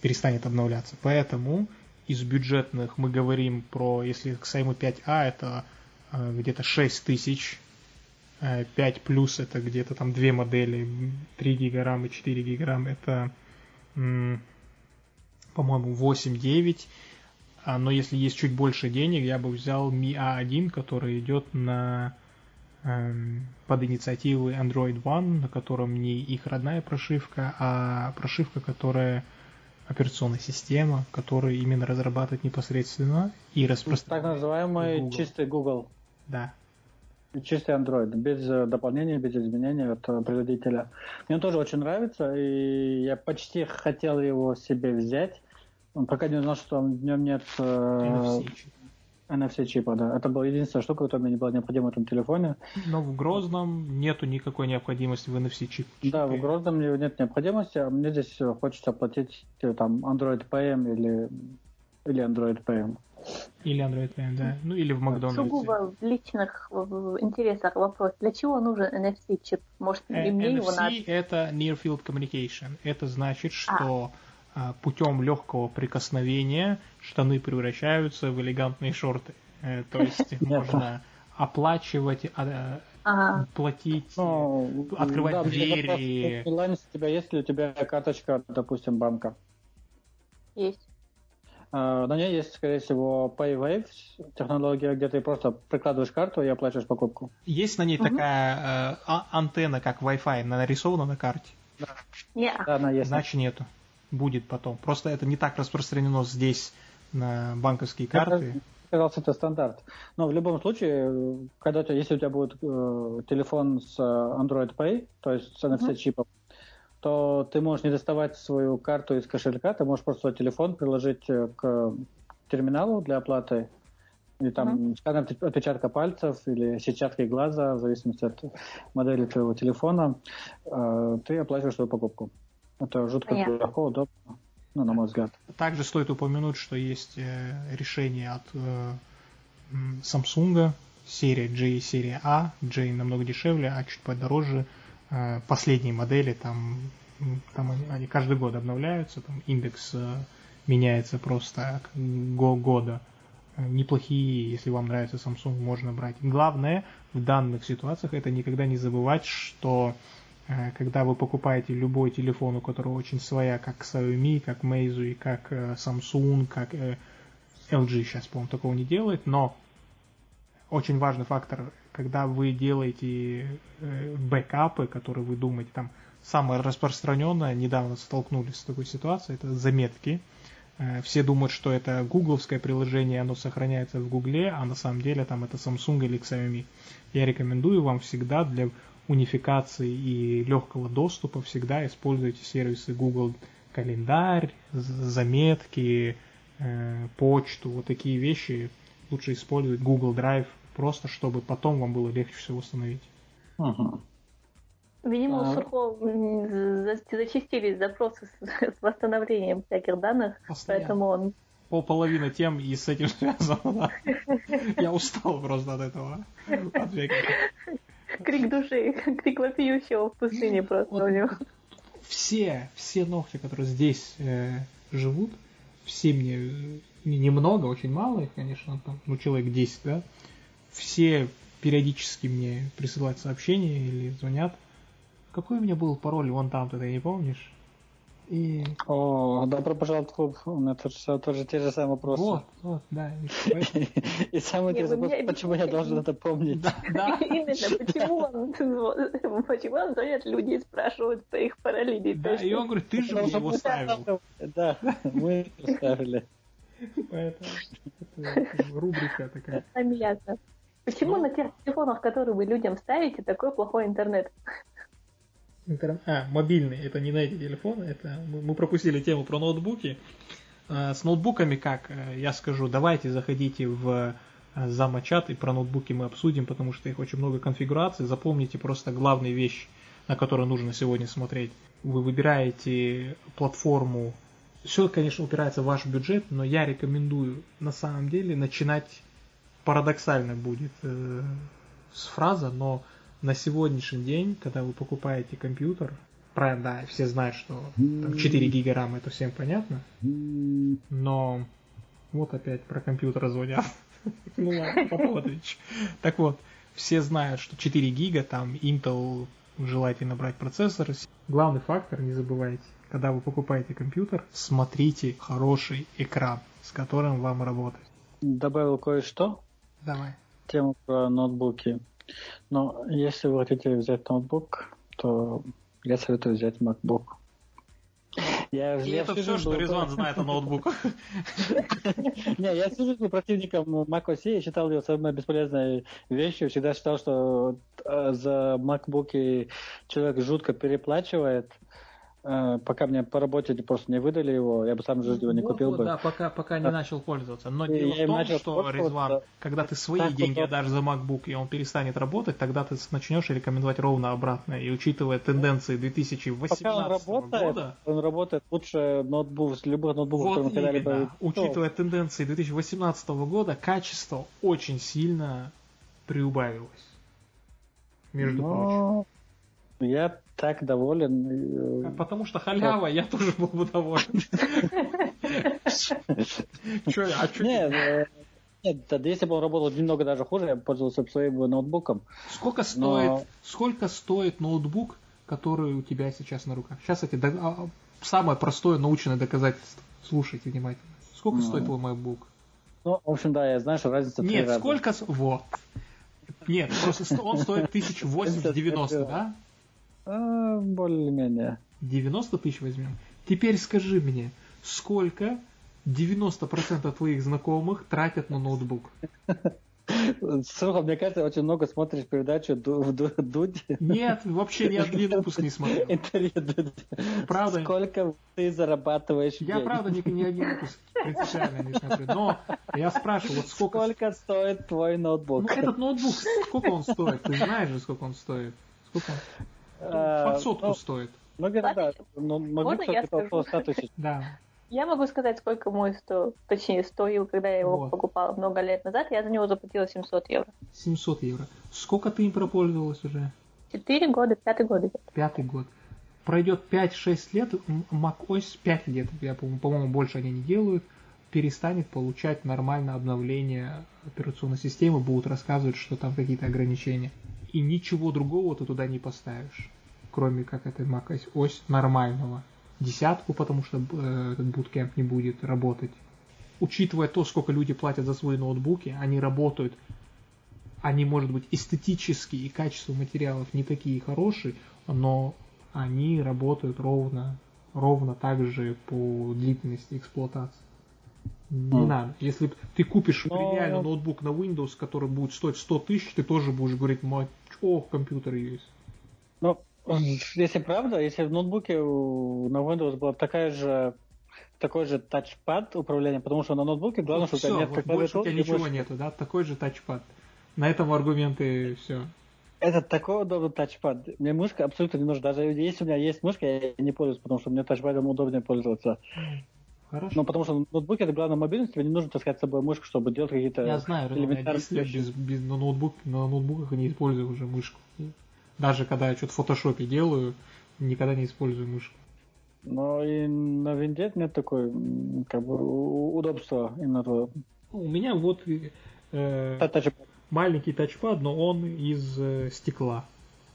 перестанет обновляться. Поэтому из бюджетных мы говорим про, если Xiaomi 5A это где-то 6 тысяч, 5 плюс это где-то там две модели, 3 гигаграмм и 4 гигаграмм это, по-моему, 8-9. А, но если есть чуть больше денег, я бы взял Mi A1, который идет на эм, под инициативы Android One, на котором не их родная прошивка, а прошивка, которая операционная система, которую именно разрабатывает непосредственно и распространяет. Так называемый Google. чистый Google. Да. Чистый Android, без э, дополнения, без изменений от э, производителя. Мне он тоже очень нравится, и я почти хотел его себе взять, пока не узнал, что в нем нет NFC, э, NFC чипа, да. Это была единственная штука, которая мне не была необходима в этом телефоне. Но в Грозном нету никакой необходимости в NFC чип. Да, в Грозном нет необходимости, а мне здесь хочется оплатить там Android PM или, или Android PM. Или Android Pay, да. Ну или в Макдональдсе. Сугубо в личных интересах вопрос. Для чего нужен NFC-чип? Может, и мне NFC его надо? это Near Field Communication. Это значит, что а. путем легкого прикосновения штаны превращаются в элегантные шорты. Э, то есть можно оплачивать, а, ага. платить, ну, открывать да, двери. Онлайн у тебя есть ли у тебя карточка, допустим, банка? Есть. А, на ней есть, скорее всего, PayWave технология, где ты просто прикладываешь карту и оплачиваешь покупку. Есть на ней угу. такая э, антенна, как Wi-Fi, она нарисована на карте? Да. Yeah. да, она есть. Значит, нету. Будет потом. Просто это не так распространено здесь на банковские карты. Казалось, это стандарт. Но в любом случае, когда у тебя, если у тебя будет э, телефон с Android Pay, то есть с NFC-чипом, то ты можешь не доставать свою карту из кошелька, ты можешь просто свой телефон приложить э, к терминалу для оплаты, или там mm-hmm. сканер отпечатка пальцев, или сетчатки глаза, в зависимости от модели твоего телефона, э, ты оплачиваешь свою покупку. Это жутко Понятно. легко, удобно, ну, на мой взгляд. Также стоит упомянуть, что есть э, решение от Samsung, серия J и серия A. J намного дешевле, а чуть подороже – последние модели, там, там они, они каждый год обновляются, там индекс э, меняется просто го года. Э, неплохие, если вам нравится Samsung, можно брать. Главное в данных ситуациях это никогда не забывать, что когда вы покупаете любой телефон, у которого очень своя, как Xiaomi, как Meizu и как Samsung, как LG сейчас, по-моему, такого не делает, но очень важный фактор когда вы делаете э, бэкапы, которые вы думаете, там самое распространенное, недавно столкнулись с такой ситуацией, это заметки. Э, все думают, что это гугловское приложение, оно сохраняется в гугле, а на самом деле там это Samsung или Xiaomi. Я рекомендую вам всегда для унификации и легкого доступа всегда используйте сервисы Google календарь, заметки, э, почту, вот такие вещи лучше использовать Google Drive просто чтобы потом вам было легче все восстановить. Ага. Видимо, у Сурхо зачастились запросы с, восстановлением всяких данных, Постоянно. поэтому он... Пол половины тем и с этим связано, Я устал просто от этого. Крик души, крик вопиющего в пустыне просто у него. Все, все ногти, которые здесь э, живут, все мне немного, очень мало их, конечно, там, ну, человек 10, да, все периодически мне присылают сообщения или звонят. Какой у меня был пароль вон там, ты не помнишь? И... О, добро пожаловать в клуб. У меня тоже, тоже те же самые вопросы. Вот, вот, да. И самый интересный вопрос, почему я должен это помнить? Да. Именно, почему он, почему он звонят люди и спрашивают своих параллелей? Да, и он говорит, ты же мне его ставил. Да, мы ставили. Поэтому рубрика такая. Смеяться. Почему ну, на тех телефонах, которые вы людям ставите, такой плохой интернет? Интернет. А, мобильный, это не на эти телефоны, это мы пропустили тему про ноутбуки. А, с ноутбуками как? Э, я скажу, давайте заходите в э, замочат и про ноутбуки мы обсудим, потому что их очень много конфигураций. Запомните просто главные вещи, на которые нужно сегодня смотреть. Вы выбираете платформу. Все, конечно, упирается в ваш бюджет, но я рекомендую на самом деле начинать парадоксально будет э, с фраза, но на сегодняшний день, когда вы покупаете компьютер, правда, да, все знают, что там 4 гига это всем понятно, но вот опять про компьютер звонят. Ну ладно, отвечу. Так вот, все знают, что 4 гига, там Intel желательно брать процессор. Главный фактор, не забывайте, когда вы покупаете компьютер, смотрите хороший экран, с которым вам работать. Добавил кое-что. Давай. Тему про ноутбуки. Но если вы хотите взять ноутбук, то я советую взять MacBook. Я, И я это все, что Резван знает о ноутбуках. Не, я всю жизнь был противником macOS, я считал ее самой бесполезной вещью. Всегда считал, что э, за MacBook человек жутко переплачивает. Э, пока мне по работе просто не выдали его, я бы сам жизнь его не купил вот, бы. Да, пока, пока не начал пользоваться. Но и дело в том, что, Резван, когда ты свои так, деньги отдашь за MacBook, и он перестанет работать, тогда ты начнешь рекомендовать ровно обратно. И учитывая тенденции 2018 пока он работает, года... Он работает лучше ноутбук, с любых ноутбуков, вот которые когда-либо... Учитывая тенденции 2018 года, качество очень сильно приубавилось. Между Но... прочим. Я так доволен. А потому что халява, я тоже был бы доволен. А что? Нет, э, нет, если бы он работал немного даже хуже, я бы пользовался своим ноутбуком. Сколько стоит, сколько стоит ноутбук, который у тебя сейчас на руках? Сейчас эти а, самое простое научное доказательство. Слушайте внимательно. Сколько ну... стоит твой MacBook? Ну, в общем, да, я знаю, что разница Нет, сколько... Вот. Нет, просто он стоит 1080-90, да? А, более-менее. 90 тысяч возьмем. Теперь скажи мне, сколько 90% твоих знакомых тратят на ноутбук? Слушай, мне кажется, очень много смотришь передачу Дудь. Нет, вообще ни один выпуск не смотрел. Правда? Сколько ты зарабатываешь Я правда ни, ни один выпуск принципиально не смотрю. Но я спрашиваю, вот сколько... Сколько стоит твой ноутбук? Ну, этот ноутбук, сколько он стоит? Ты знаешь же, сколько он стоит? Сколько он? Э, Под сотку ну, стоит. Ну, да. Ну, Можно я скажу? 100 тысяч. Да. Я могу сказать, сколько мой стоил, точнее, стоил, когда я его вот. покупала много лет назад. Я за него заплатила 700 евро. 700 евро. Сколько ты им пропользовалась уже? Четыре года, пятый год идет. Пятый год. Пройдет 5-6 лет, macOS 5 лет, я, по-моему, больше они не делают, перестанет получать нормальное обновление операционной системы, будут рассказывать, что там какие-то ограничения и ничего другого ты туда не поставишь, кроме как этой Mac ось нормального. Десятку, потому что э, этот буткемп не будет работать. Учитывая то, сколько люди платят за свои ноутбуки, они работают, они, может быть, эстетически и качество материалов не такие хорошие, но они работают ровно, ровно так же по длительности эксплуатации. Не mm. надо. Если ты купишь Но... премиальный ноутбук на Windows, который будет стоить 100 тысяч, ты тоже будешь говорить, мать, о, компьютер есть. Ну, если правда, если в ноутбуке на Windows была такая же такой же тачпад управления, потому что на ноутбуке главное, ну, что все, у тебя нет вот больше у тебя ничего больше... нету, да, такой же тачпад. На этом аргументы все. Это такой удобный тачпад. Мне мышка абсолютно не нужна. Даже если у меня есть мышка, я не пользуюсь, потому что мне тачпадом удобнее пользоваться. Хорошо. Ну, потому что ноутбук это главная мобильность, тебе не нужно таскать с собой мышку, чтобы делать какие-то Я знаю, элементарные. Без, без, на, ноутбук, на ноутбуках не использую уже мышку. Даже когда я что-то в фотошопе делаю, никогда не использую мышку. Но и на винде нет такой как бы удобства именно того. У меня вот э, маленький тачпад, но он из э, стекла.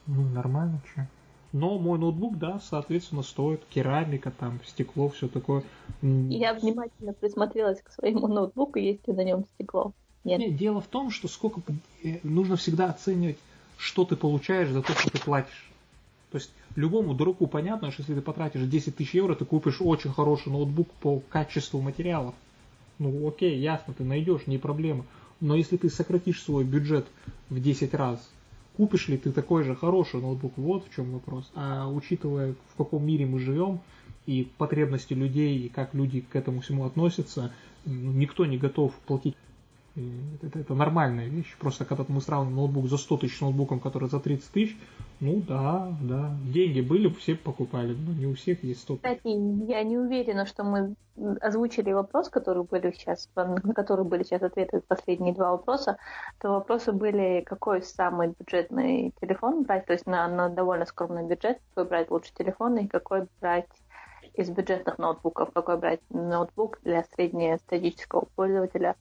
Ну, нормально, что. Но мой ноутбук, да, соответственно, стоит керамика, там, стекло, все такое. Я внимательно присмотрелась к своему ноутбуку, есть ли на нем стекло. Нет. Нет, дело в том, что сколько э, нужно всегда оценивать, что ты получаешь за то, что ты платишь. То есть любому дураку понятно, что если ты потратишь 10 тысяч евро, ты купишь очень хороший ноутбук по качеству материалов. Ну окей, ясно, ты найдешь, не проблема. Но если ты сократишь свой бюджет в 10 раз купишь ли ты такой же хороший ноутбук, вот в чем вопрос. А учитывая, в каком мире мы живем, и потребности людей, и как люди к этому всему относятся, никто не готов платить. Это, это нормальная вещь. Просто когда мы сравниваем ноутбук за 100 тысяч с ноутбуком, который за 30 тысяч, Ну да, да. Деньги были, все покупали, но не у всех есть стоп. Кстати, я не уверена, что мы озвучили вопрос, который были сейчас, на который были сейчас ответы последние два вопроса. То вопросы были, какой самый бюджетный телефон брать, то есть на, на довольно скромный бюджет, какой брать лучше телефон и какой брать из бюджетных ноутбуков, какой брать ноутбук для среднестатического пользователя,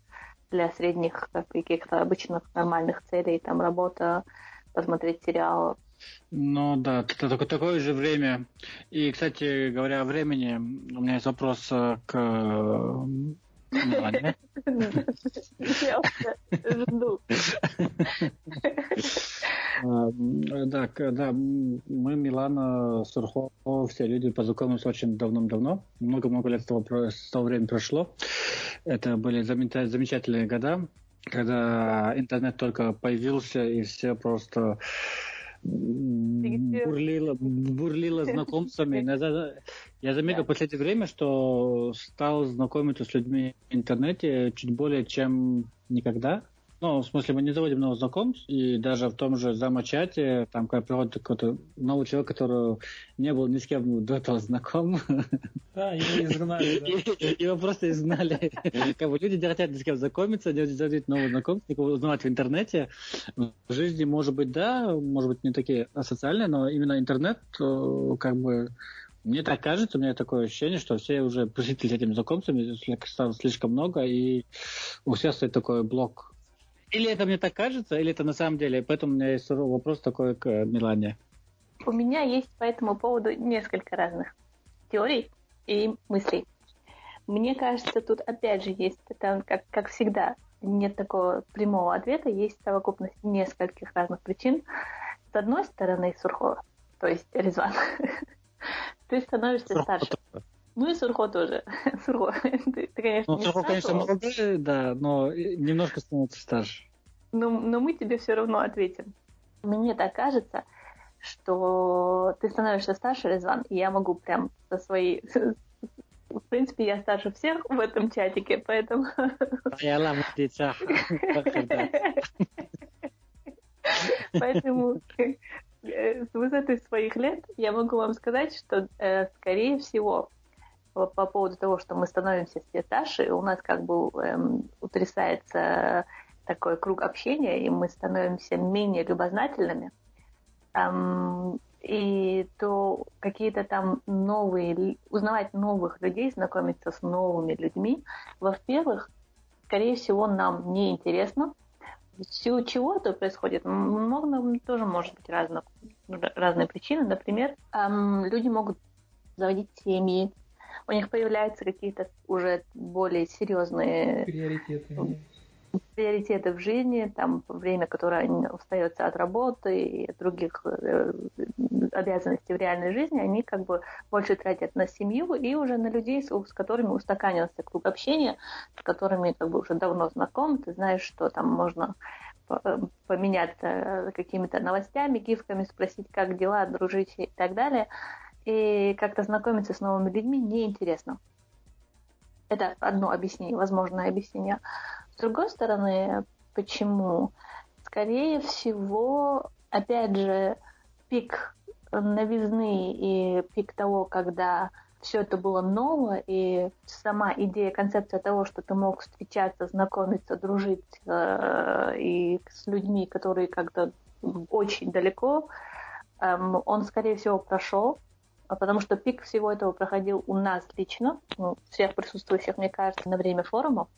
для средних каких-то обычных нормальных целей, там работа, посмотреть сериал, ну да, это только такое же время. И, кстати говоря, о времени, у меня есть вопрос э, к Милане. Я жду. А, да, да, мы, Милана, Сурхо, все люди познакомились очень давно-давно. Много-много лет с того времени прошло. Это были замечательные года, когда интернет только появился, и все просто бурлила, бурлила знакомствами. Я заметил в последнее время, что стал знакомиться с людьми в интернете чуть более, чем никогда. Ну, в смысле, мы не заводим новых знакомств, и даже в том же замочате, там, когда приходит какой-то новый человек, который не был ни с кем до этого знаком. Да, его изгнали. Да. Его просто изгнали. Как бы люди не хотят ни с кем знакомиться, не заводить новых знакомств, никого узнавать в интернете. В жизни, может быть, да, может быть, не такие асоциальные, но именно интернет, как бы, мне так кажется, у меня такое ощущение, что все уже посетили этими знакомствами, стало слишком много, и у всех стоит такой блок или это мне так кажется, или это на самом деле? Поэтому у меня есть вопрос такой к Милане. У меня есть по этому поводу несколько разных теорий и мыслей. Мне кажется, тут опять же есть, это как, как всегда, нет такого прямого ответа, есть совокупность нескольких разных причин. С одной стороны, Сурхо, то есть Резван, ты становишься старше. Ну и Сурхо тоже. Сурхо, ты, ты конечно, Ну, Сурхо, конечно, молодой, да, но немножко становится старше. Но, но мы тебе все равно ответим. Мне так кажется, что ты становишься старше, Резван, и я могу прям со своей... В принципе, я старше всех в этом чатике, поэтому... Я Поэтому э, с высоты своих лет я могу вам сказать, что, э, скорее всего, по поводу того, что мы становимся все старше, у нас как бы эм, утрясается такой круг общения, и мы становимся менее любознательными, эм, и то какие-то там новые, узнавать новых людей, знакомиться с новыми людьми, во-первых, скорее всего, нам не интересно. В силу чего это происходит? Много, тоже может быть разных, разные причины. Например, эм, люди могут заводить семьи, у них появляются какие-то уже более серьезные приоритеты. приоритеты в жизни, там время, которое остается от работы и других э, обязанностей в реальной жизни, они как бы больше тратят на семью и уже на людей, с, которыми устаканился круг общения, с которыми как бы уже давно знаком, ты знаешь, что там можно э, поменяться какими-то новостями, гифками, спросить, как дела, дружить и так далее и как-то знакомиться с новыми людьми неинтересно. Это одно объяснение, возможное объяснение. С другой стороны, почему? Скорее всего, опять же, пик новизны и пик того, когда все это было ново, и сама идея, концепция того, что ты мог встречаться, знакомиться, дружить э, и с людьми, которые как-то очень далеко, э, он, скорее всего, прошел. А потому что пик всего этого проходил у нас лично, ну, всех присутствующих, мне кажется, на время форума.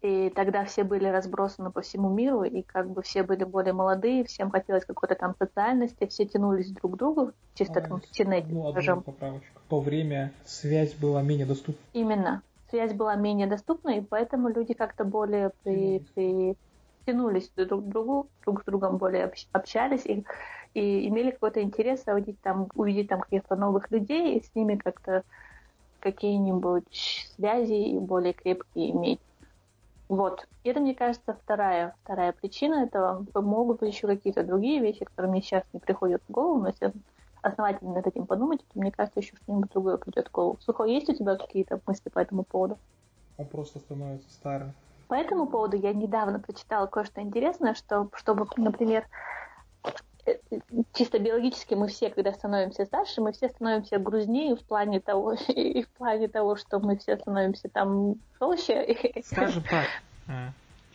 И тогда все были разбросаны по всему миру, и как бы все были более молодые, всем хотелось какой-то там социальности, все тянулись друг к другу, чисто а, там в интернете, ну, скажем. поправочку. То время связь была менее доступна. Именно. Связь была менее доступна, и поэтому люди как-то более при, при, тянулись друг к другу, друг с другом более общались. И и имели какой-то интерес увидеть там, увидеть там каких-то новых людей и с ними как-то какие-нибудь связи более крепкие иметь. Вот. И это, мне кажется, вторая, вторая причина этого. Могут быть еще какие-то другие вещи, которые мне сейчас не приходят в голову, но если основательно над этим подумать, то мне кажется, еще что-нибудь другое придет в голову. Сухо, есть у тебя какие-то мысли по этому поводу? Он просто становится старым. По этому поводу я недавно прочитала кое-что интересное, что, чтобы, например, чисто биологически мы все, когда становимся старше, мы все становимся грузнее в плане того, и в плане того, что мы все становимся там толще. Скажем так, а,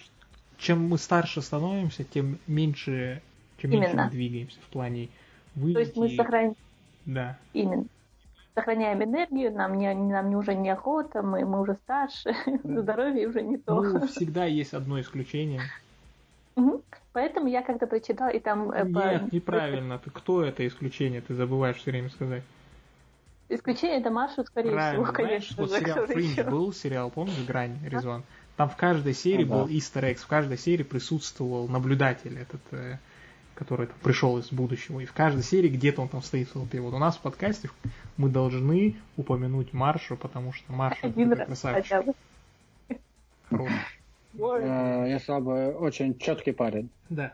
чем мы старше становимся, тем меньше, чем меньше мы двигаемся в плане выйти. То есть мы сохраняем Да. именно сохраняем энергию, нам не, нам не уже неохота, мы, мы уже старше, здоровье уже не то. Ну, всегда есть одно исключение. Поэтому я как-то прочитала, и там... э, по- Нет, неправильно. Ты кто это исключение? Ты забываешь все время сказать. Исключение это Машу, скорее Правильно. всего, Знаешь, конечно вот же. сериал Фриндж был, сериал, помнишь, Грань, Резон? Там в каждой серии да. был Easter eggs, в каждой серии присутствовал наблюдатель этот, э, который там пришел из будущего. И в каждой серии где-то он там стоит в толпе. Вот у нас в подкасте мы должны упомянуть Маршу, потому что Марша Один это красавчик. Э, Я бы, очень четкий парень. Да.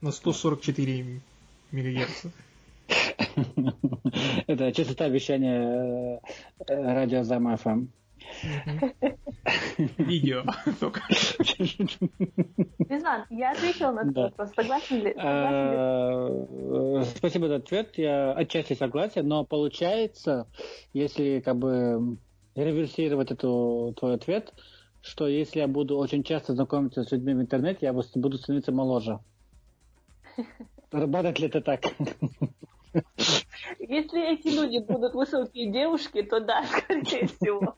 На 144 миллигерца. Это частота вещания э, радио Зам ФМ. Видео только. Резван, я ответила на этот вопрос. Согласен ли? Ли? Э, Спасибо за ответ. Я отчасти согласен, но получается, если как бы реверсировать эту твой ответ, что если я буду очень часто знакомиться с людьми в интернете, я буду становиться моложе. Работает ли это так? Если эти люди будут высокие девушки, то да, скорее всего.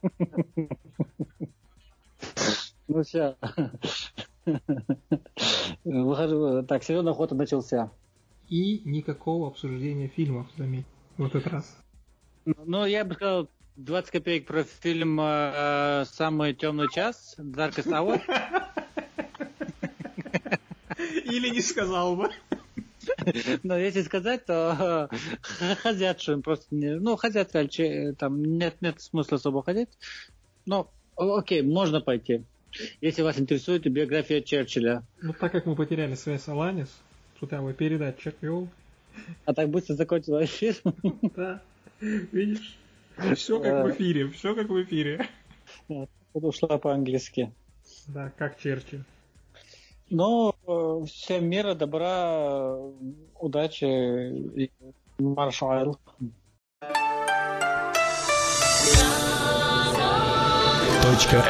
Ну все. Выхожу. Так, сезон охоты начался. И никакого обсуждения фильмов, заметь, в этот раз. Ну, я бы сказал 20 копеек про фильм э, «Самый темный час» Darkest Hour. Или не сказал бы. Но если сказать, то э, хотят, что им просто не... Ну, хотят, че- там нет, нет смысла особо ходить. Но, окей, можно пойти. Если вас интересует биография Черчилля. Ну, так как мы потеряли связь с Аланис, тут передать чек вел. А так быстро закончил эфир. Да. Видишь? Все как в эфире, все как в эфире. Вот Ушла по-английски. Да, как Черчилль. Э, всем мира, добра, удачи и маршал. Точка.